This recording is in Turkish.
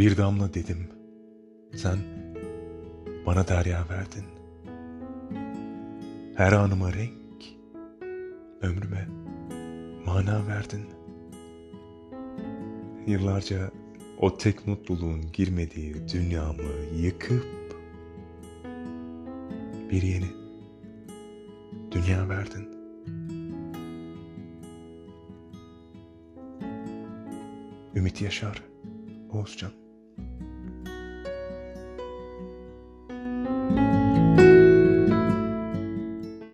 Bir damla dedim. Sen bana derya verdin. Her anıma renk, ömrüme mana verdin. Yıllarca o tek mutluluğun girmediği dünyamı yıkıp bir yeni dünya verdin. Ümit Yaşar, Oğuzcan.